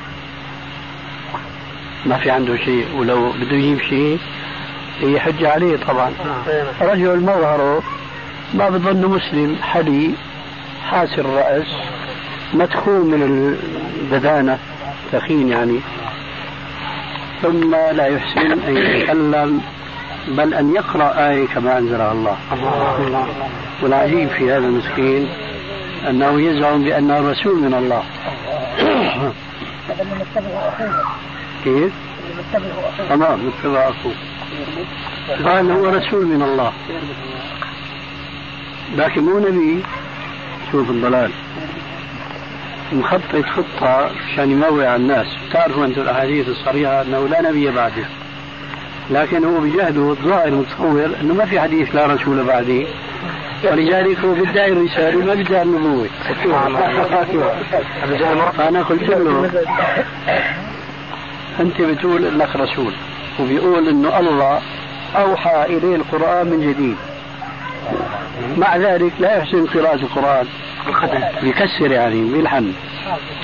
ما في عنده شيء ولو بده يجيب شيء هي حجة عليه طبعا. رجل مظهره ما بظن مسلم حلي حاسر الرأس مدخول من البدانة ثخين يعني. ثم لا يحسن أن يتكلم. بل أن يقرأ آية كما أنزلها الله. والعجيب في هذا المسكين أنه يزعم بأنه رسول من الله. كيف؟ تمام متبع أخوه قال هو رسول من الله. لكن مو نبي. شوف الضلال. مخطط خطة عشان يموع الناس. تعرفوا أنتم الأحاديث الصريحة أنه لا نبي بعده. لكن هو بجهده الظاهر متصور أنه ما في حديث لا رسول بعده ولذلك هو بيدعي الرسالة ما بيدعي النبوة. فأنا قلت له أنت بتقول إنك رسول وبيقول إنه الله أوحى إليه القرآن من جديد. مع ذلك لا يحسن قراءة القرآن. بيكسر يعني بيلحن.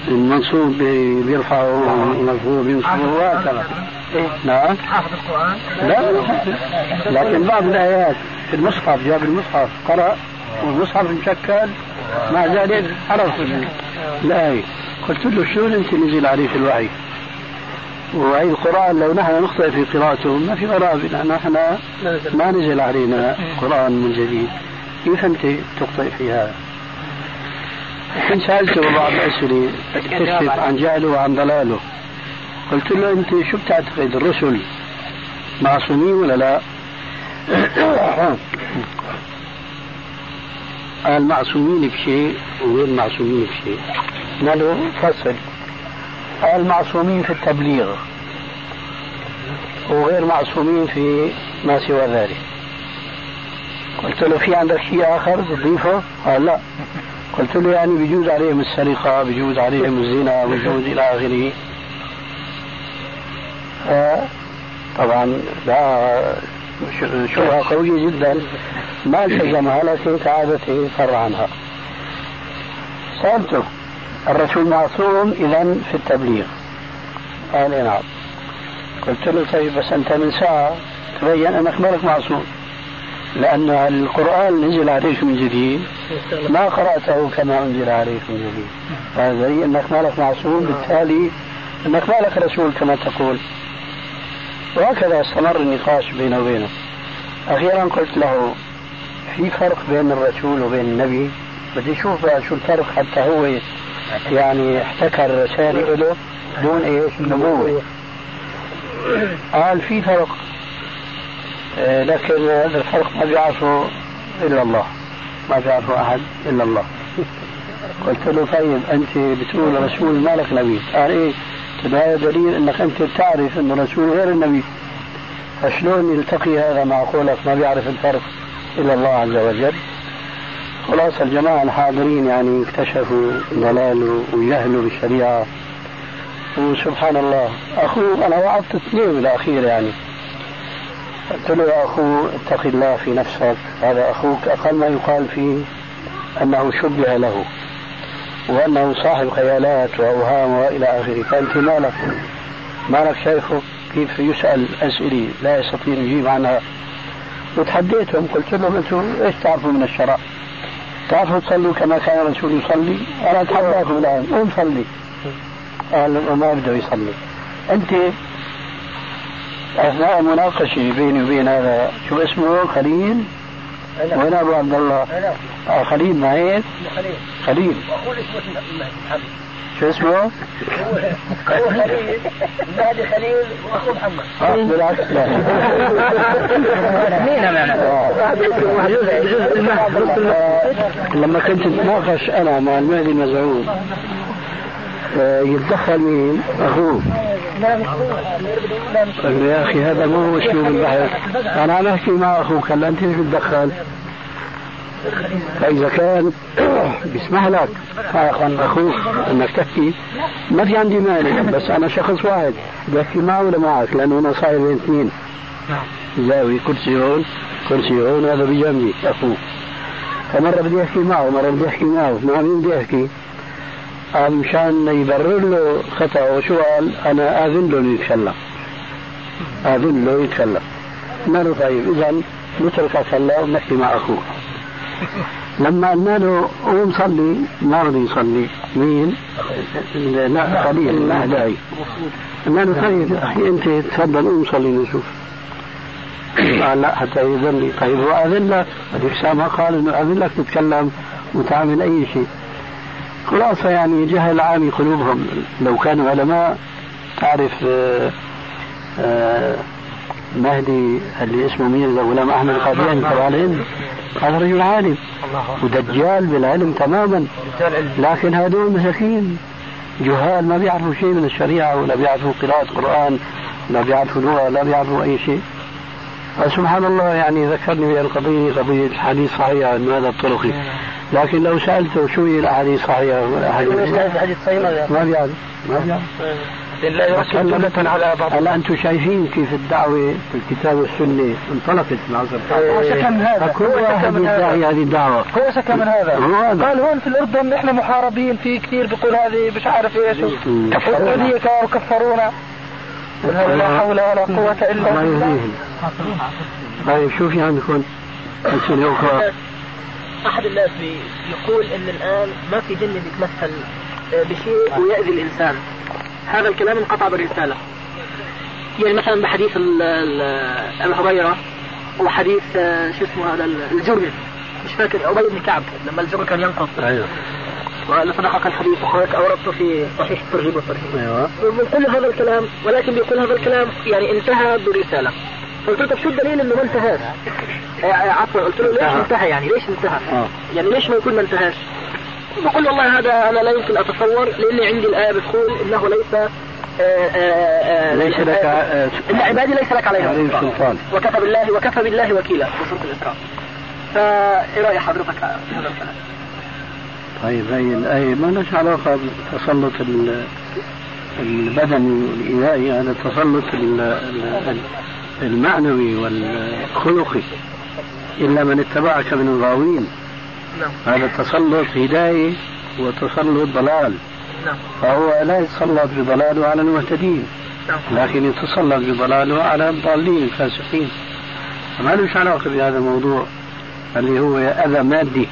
المنصوب بيرفعه والمرفوع بينصبه وهكذا. نعم. حافظ القرآن. لا. لكن بعض الآيات في المصحف جاب المصحف قرأ والمصحف مشكل. مع ذلك عرف الآية قلت له شلون أنت نزل عليك الوحي؟ وهي القرآن لو نحن نخطئ في قراءته ما في غرابة نحن ما نزل علينا قرآن من جديد. كيف أنت تخطئ في هذا؟ كنت سألته بعض الأسئلة تكشف عن جهله وعن ضلاله. قلت له أنت شو بتعتقد الرسل معصومين ولا لا؟ قال معصومين بشيء وغير معصومين بشيء. قال فصل. قال معصومين في التبليغ وغير معصومين في ما سوى ذلك. قلت له في عندك شيء آخر تضيفه؟ قال لا. قلت له يعني بيجوز عليهم السرقة بيجوز عليهم الزنا بيجوز إلى آخره. طبعا لا شبهة قوية جدا. ما التزمها لكن كعادته فر عنها سألته الرسول معصوم إذا في التبليغ. قال نعم. قلت له طيب بس أنت من ساعة تبين أنك مالك معصوم لأن القرآن نزل عليك من جديد. ما قرأته كما أنزل عليك من جديد. هذا دليل أنك مالك معصوم بالتالي أنك مالك رسول كما تقول. وهكذا استمر النقاش بينه وبينه. أخيرا قلت له في فرق بين الرسول وبين النبي؟ بدي أشوف شو الفرق حتى هو يعني احتكر رسالة له دون إيش؟ نبوة. قال في فرق آه، لكن هذا الفرق ما بيعرفه إلا الله. ما بيعرفه أحد إلا الله. قلت له طيب أنت بتقول رسول مالك نبي. قال له هذا دليل انك انت بتعرف انه الرسول غير النبي. فشلون يلتقي هذا مع قولك ما بيعرف الفرق إلا الله عز وجل. خلاص الجماعة الحاضرين يعني اكتشفوا ضلاله وجهله بالشريعة. وسبحان الله. أخوه أنا وعدت اثنين بالأخير يعني. قلت له يا أخو اتق الله في نفسك. هذا أخوك أقل ما يقال فيه أنه شبه له. وأنه صاحب خيالات وأوهام وإلى آخره. فأنت مالك مالك شايفه كيف يسأل أسئلة لا يستطيع يجيب عنها. وتحديتهم قلت لهم أنتم إيش تعرفوا من الشرع؟ تعرفوا تصلوا كما كان الرسول يصلي؟ أنا أتحداكم الآن قوم صلي. قال وما بده يصلي. أنت أثناء المناقشة بيني وبين هذا شو اسمه؟ خليل؟ وين أبو عبد الله؟ آه خليل معي خليل. خليل. شو اسمه؟ هو خليل. المهدي خليل واخوه محمد. آه بالعكس. لا مين لما كنت اتناقش أنا مع المهدي المزعوم آه، يتدخل مين؟ أخوه. قال يا أخي هذا مو هو اسلوب البحث أنا عم أحكي مع أخوك هلا أنت ليش تتدخل؟ فإذا كان بيسمح لك. أخوك أنك تحكي. ما في عندي مانع بس أنا شخص واحد. بحكي معه ولا معك لأنه أنا صاير بين اثنين. زاوية كرسي هون كرسي هون هذا بجنبي أخوك فمرة بدي أحكي معه مرة بدي أحكي معه. مع مين بدي أحكي؟ مشان يبرر له خطأه وشو قال أنا آذن له يتكلم آذن له يتكلم قال طيب. إذا نتركك هلا ونحكي مع أخوك لما قلنا له قوم صلي ما رضي يصلي. مين؟ لا خليل داعي قلنا له طيب. أخي أنت تفضل قوم صلي نشوف. قال لا حتى يذن لي. طيب وأذن لك ما قال إنه أذن لك تتكلم وتعمل أي شيء. خلاصة يعني جهل عامي قلوبهم. لو كانوا علماء تعرف آه، آآ مهدي اللي اسمه ميرزا غلام أحمد القادياني تبع هذا رجل عالم. ودجال بالعلم تماما. لكن هذول مساكين. جهال ما بيعرفوا شيء من الشريعة ولا بيعرفوا قراءة قرآن لا بيعرفوا لغة لا بيعرفوا أي شيء. فسبحان الله يعني ذكرني بهالقضية قضية حديث صحيح من هذا الطرقي لكن لو سألته شو هي الأحاديث الصحيحة؟ الحديث صحيح ما بيعرف ما بيعرف. لا يركب جملة على بعض. هلا أنتم شايفين كيف الدعوة في الكتاب والسنة انطلقت في العصر هو شكى من هذا. كل واحد يدعي هذه الدعوة. هو شكى من هذا. قال هون في الأردن إحنا محاربين في كثير بيقول هذه مش عارف إيش. والسعوديه كانوا كفرونا لا حول ولا قوة إلا بالله. طيب شو في عندكم؟ أسئلة أخرى. أحد الناس يقول إن الآن ما في جن بيتمثل بشيء ويأذي الإنسان. هذا الكلام انقطع بالرسالة. يعني مثلا بحديث أبي هريرة وحديث شو اسمه هذا الجر مش فاكر أبي بن كعب لما الجر كان ينقص. أيوه. لصدقك الحديث وحضرتك أوردته في صحيح الترغيب والترهيب. أيوه. من كل هذا الكلام ولكن بيقول هذا الكلام يعني انتهى بالرسالة. قلت له طب شو الدليل إنه ما انتهاش؟ عفوا قلت له ليش انتهى يعني ليش انتهى؟ آه. يعني ليش ما يكون ما انتهاش؟ بقول والله هذا أنا لا يمكن أتصور لأني عندي الآية بتقول إنه ليس آآ آآ ليس لك إن عبادي ليس لك عليهم سلطان وكفى بالله وكفى بالله وكيلا في سوره الاسراء. فايه رأي حضرتك في هذا الكلام؟ طيب هي الآية ما لها علاقة بالتسلط البدني والإيذائي هذا التسلط المعنوي والخلقي إلا من اتبعك من الغاوين نعم. هذا التسلط هداية وتسلط ضلال نعم. فهو لا يتسلط بضلاله على المهتدين نعم. لكن يتسلط بضلاله على الضالين الفاسقين ما له علاقة بهذا الموضوع اللي هو أذى مادي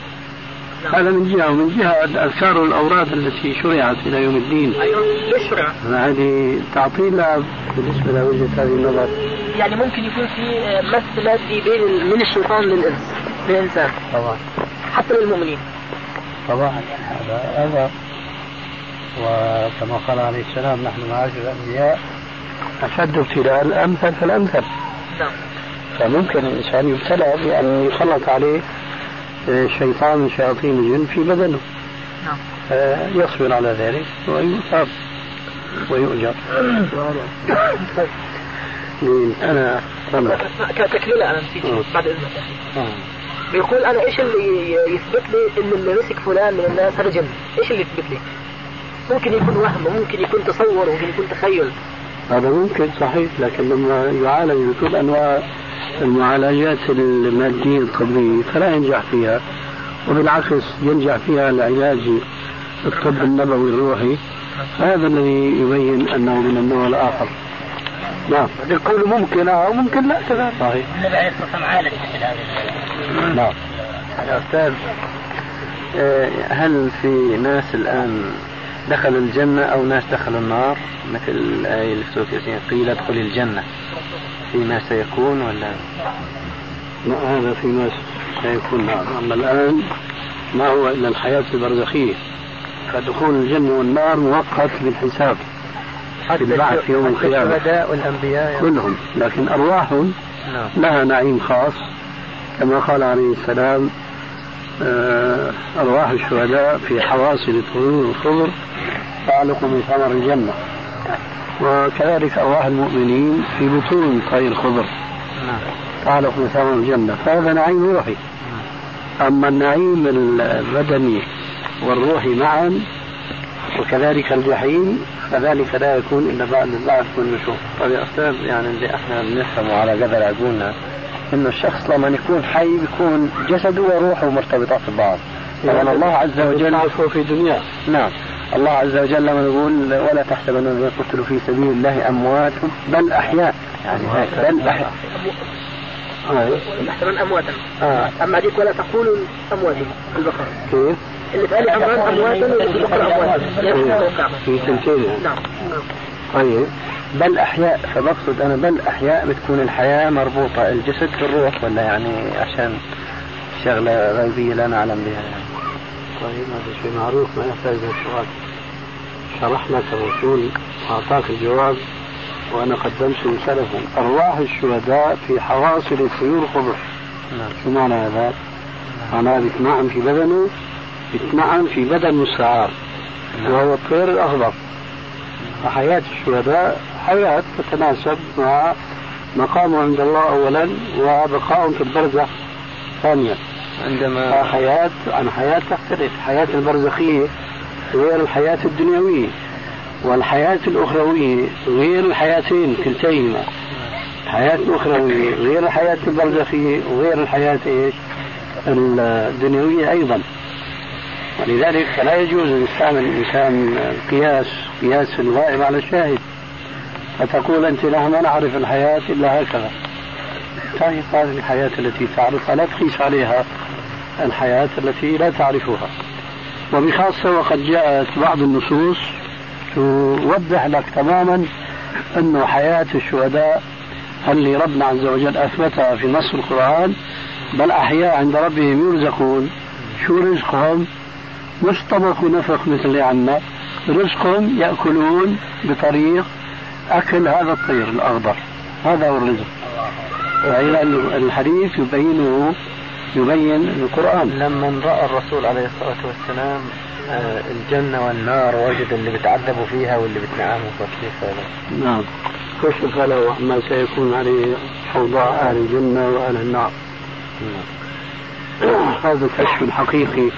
نعم. هذا من جهة ومن جهة الأذكار والأوراد التي شرعت إلى يوم الدين أيوه ليش شرع؟ هذه تعطيلها بالنسبة لوجهة هذه النظر يعني ممكن يكون في مس مادي بين من الشيطان للإنس للإنسان. طبعا. حتى للمؤمنين. طبعا هذا أذى. وكما قال عليه السلام نحن معاشر الأنبياء أشد ابتلاء الأمثل فالأمثل. نعم. فممكن الإنسان يبتلى بأن يسلط عليه شيطان من شياطين الجن في بدنه. نعم. يصبر على ذلك ويثاب ويؤجر. مين أنا أنا نسيت آه. بعد يا أخي آه. بيقول أنا إيش اللي يثبت لي إن اللي مسك فلان من الناس هذا جن؟ إيش اللي يثبت لي؟ ممكن يكون وهم وممكن يكون تصور وممكن يكون تخيل هذا ممكن صحيح لكن لما يعالج بكل أنواع المعالجات المادية الطبية فلا ينجح فيها وبالعكس ينجح فيها العلاج الطب النبوي الروحي هذا الذي يبين أنه من النوع الآخر نعم. يقول ممكن آه وممكن لا كذلك صحيح. النبي عليه الصلاه والسلام عالج مثل هذه نعم. يا أستاذ آه، هل في ناس الآن دخلوا الجنة أو ناس دخلوا النار؟ مثل الآية اللي في سورة ياسين قيل ادخل الجنة. فيما سيكون ولا؟ ما هذا فيما سيكون. نعم. أما الآن ما هو إلا الحياة البرزخية فدخول الجنة والنار مؤقت بالحساب. في البعث يوم القيامة. والأنبياء كلهم. لكن أرواحهم نعم لها نعيم خاص. كما قال عليه السلام آه، أرواح الشهداء في حواصل الطيور الخضر تعلق من ثمر الجنة. وكذلك أرواح المؤمنين في بطون طير الخضر تعلق من ثمر الجنة. فهذا نعيم روحي. أما النعيم البدني والروحي معا وكذلك الجحيم فذلك لا يكون إلا بعد البعث والنشور طيب يا أستاذ يعني اللي إحنا بنفهمه على قدر عقولنا إنه الشخص لما يكون حي بيكون جسده وروحه مرتبطات ببعض طبعا الله عز وجل في دنياه نعم. الله عز وجل لما يقول ولا تحسبن الذين قتلوا في سبيل الله اموات بل أحياء. يعني بل أحياء. يحسبن أمواتا آه. أما هذيك ولا تقولوا أموات البقرة. كيف؟ اللي في عمران واللي سنتين نعم. طيب. بل أحياء فبقصد أنا بل أحياء بتكون الحياة مربوطة الجسد بالروح ولا يعني عشان شغلة غيبية لا نعلم بها يعني. طيب هذا شيء معروف ما يحتاج إلى سؤال. شرح لك الرسول واعطاك الجواب وأنا قدمت سلفا أرواح الشهداء في حواصل الطيور خضر نعم. شو معنى هذا؟ معناه بيتنعم في بدنه بيتنعم في بدن مستعار. وهو الطير الأخضر. وحياة الشهداء حياة تتناسب مع مقامه عند الله أولا وبقائهم في البرزخ ثانيا. عندما حياة عن حياة تختلف. حياة البرزخية غير الحياة الدنيوية. والحياة الأخروية غير الحياتين كلتيهما الحياة الأخروية غير الحياة البرزخية وغير الحياة إيش؟ الدنيوية أيضا. ولذلك فلا يجوز أن يستعمل الإنسان قياس قياس الغائب على الشاهد. فتقول أنت لا ما نعرف الحياة إلا هكذا. طيب هذه الحياة التي تعرفها لا تقيس عليها الحياة التي لا تعرفها. وبخاصة وقد جاءت بعض النصوص توضح لك تماما أنه حياة الشهداء اللي ربنا عز وجل أثبتها في نص القرآن؟ بل أحياء عند ربهم يرزقون. شو رزقهم؟ مش طبخ ونفخ مثل اللي عنا. رزقهم يأكلون بطريق أكل هذا الطير الأخضر. هذا هو الرزق. فإذا الحديث يبينه يبين القرآن. لما رأى الرسول عليه الصلاة والسلام آه، الجنة والنار وجد اللي بتعذبوا فيها واللي بتنعموا فكيف هذا؟ نعم. كشف له ما سيكون عليه أوضاع أهل الجنة وأهل النار؟ نعم. هذا الكشف الحقيقي.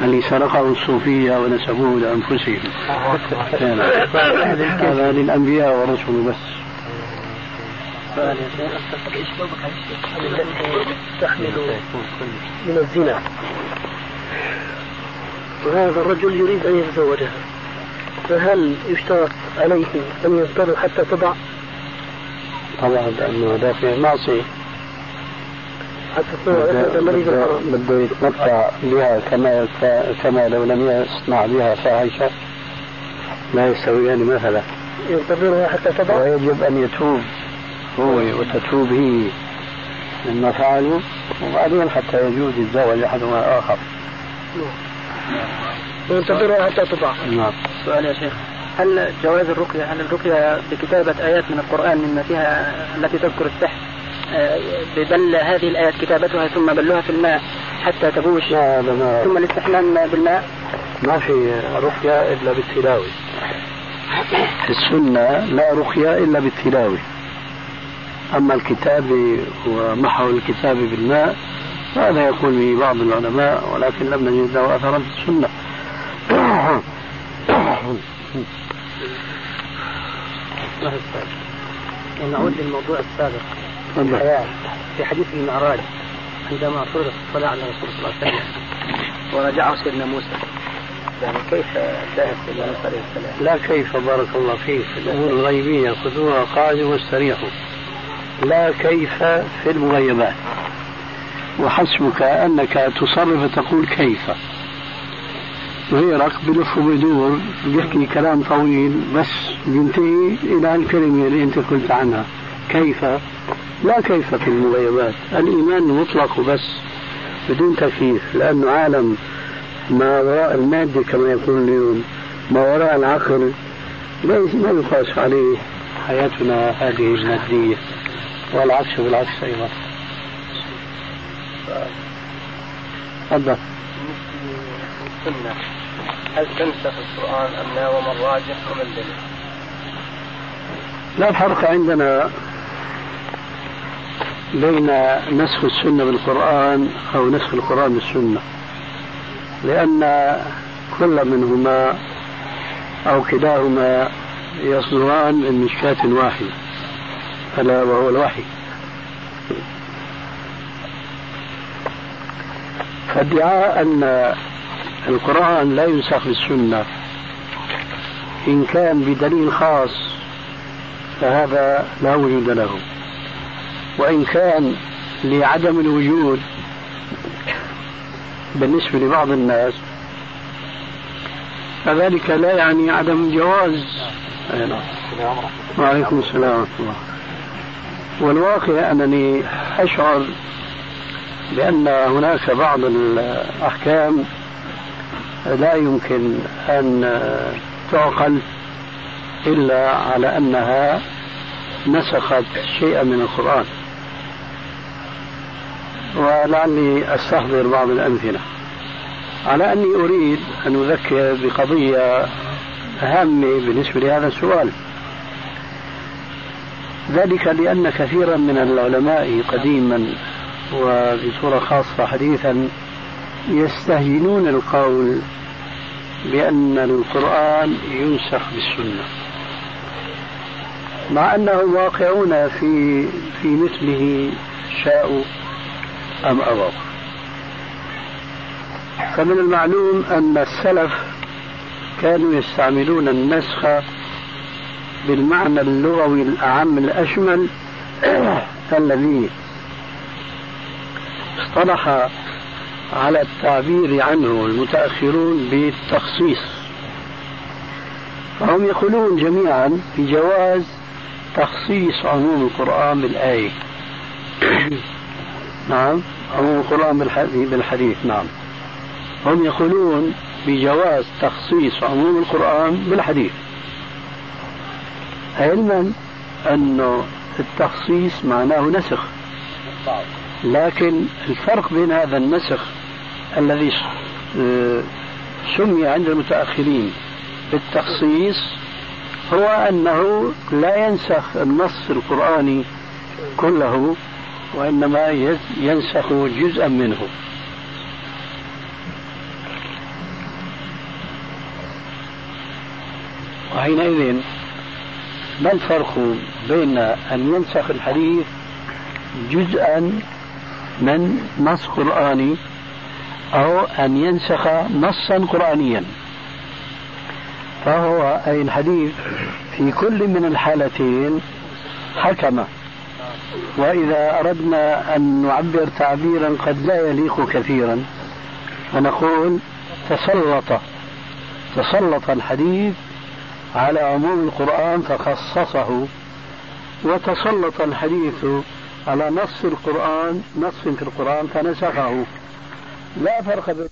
اللي سرقه الصوفية ونسبوه لأنفسهم. هذا للأنبياء والرسل بس. تحمل من الزنا. وهذا الرجل يريد أن يتزوجها. فهل يشترط عليه أن يضطر حتى تضع؟ طبعا لأنه هذا في معصية. بده يتمتع بها كما كما لو لم يصنع بها فاحشه لا يستويان مثلا ينتظرها حتى تضع ويجب ان يتوب هو وتتوب هي مما فعلوا وبعدين حتى يجوز الزواج احدهما الآخر وينتظرها حتى تضع نعم سؤال يا شيخ هل جواز الرقية هل الرقية بكتابة آيات من القرآن مما فيها التي تذكر السحر آه، ببل هذه الآيات كتابتها ثم بلوها في الماء حتى تبوش. لا لا ما ثم الاستحمام بالماء. ما في رقية إلا بالتلاوة. في السنة لا رقية إلا بالتلاوة. أما الكتابة ومحو الكتابة بالماء فهذا يقول به بعض العلماء ولكن لم نجد له أثرا في السنة. نعود للموضوع السابق. الحياة. في حديث المعراج عندما فرضت الصلاة على الرسول صلى الله عليه وسلم ورجعه سيدنا موسى. يعني كيف شاهد سيدنا موسى عليه السلام؟ لا كيف بارك الله فيك؟ الأمور الغيبية خذوها قاعدة واستريحوا لا كيف في المغيبات. وحسبك أنك تصرف تقول كيف. غيرك بلف وبدور بيحكي كلام طويل بس بينتهي إلى الكلمة اللي أنت قلت عنها. كيف؟ لا كيف في المغيبات الإيمان مطلق بس بدون تكييف لأنه عالم ما وراء المادة كما يقول اليوم ما وراء العقل ما يقاس عليه حياتنا هذه المادية والعكس بالعكس أيضا. تفضل. السنة هل تنسخ القرآن أم لا؟ وما الراجح وما الدليل؟ لا فرق عندنا بين نسخ السنة بالقرآن أو نسخ القرآن بالسنة. لأن كل منهما أو كلاهما يصدران من مشكاة واحدة ألا وهو الوحي. فادعاء أن القرآن لا ينسخ بالسنة إن كان بدليل خاص فهذا لا وجود له. وإن كان لعدم الوجود بالنسبة لبعض الناس فذلك لا يعني عدم الجواز. وعليكم السلام ورحمة الله. والواقع أنني أشعر بأن هناك بعض الأحكام لا يمكن أن تعقل إلا على أنها نسخت شيئا من القرآن. ولعلي أستحضر بعض الأمثلة. على أني أريد أن أذكر بقضية هامة بالنسبة لهذا السؤال. ذلك لأن كثيرا من العلماء قديما وبصورة خاصة حديثا يستهينون القول بأن القرآن ينسخ بالسنة. مع أنهم واقعون في في مثله شاءوا. أم أبوا فمن المعلوم أن السلف كانوا يستعملون النسخ بالمعنى اللغوي الأعم الأشمل الذي اصطلح على التعبير عنه المتأخرون بالتخصيص. فهم يقولون جميعا بجواز تخصيص عموم القرآن بالآية. نعم. عموم القرآن بالحديث نعم. هم يقولون بجواز تخصيص عموم القرآن بالحديث. علما أنه التخصيص معناه نسخ. لكن الفرق بين هذا النسخ الذي آه، سمي عند المتأخرين بالتخصيص هو أنه لا ينسخ النص القرآني كله وإنما ينسخ جزءا منه. وحينئذ ما الفرق بين أن ينسخ الحديث جزءا من نص قرآني أو أن ينسخ نصا قرآنيا؟ فهو أي الحديث في كل من الحالتين حكم وإذا أردنا أن نعبر تعبيرا قد لا يليق كثيرا فنقول تسلط تسلط الحديث على عموم القرآن فخصصه وتسلط الحديث على نص القرآن نص في القرآن فنسخه. لا فرق بين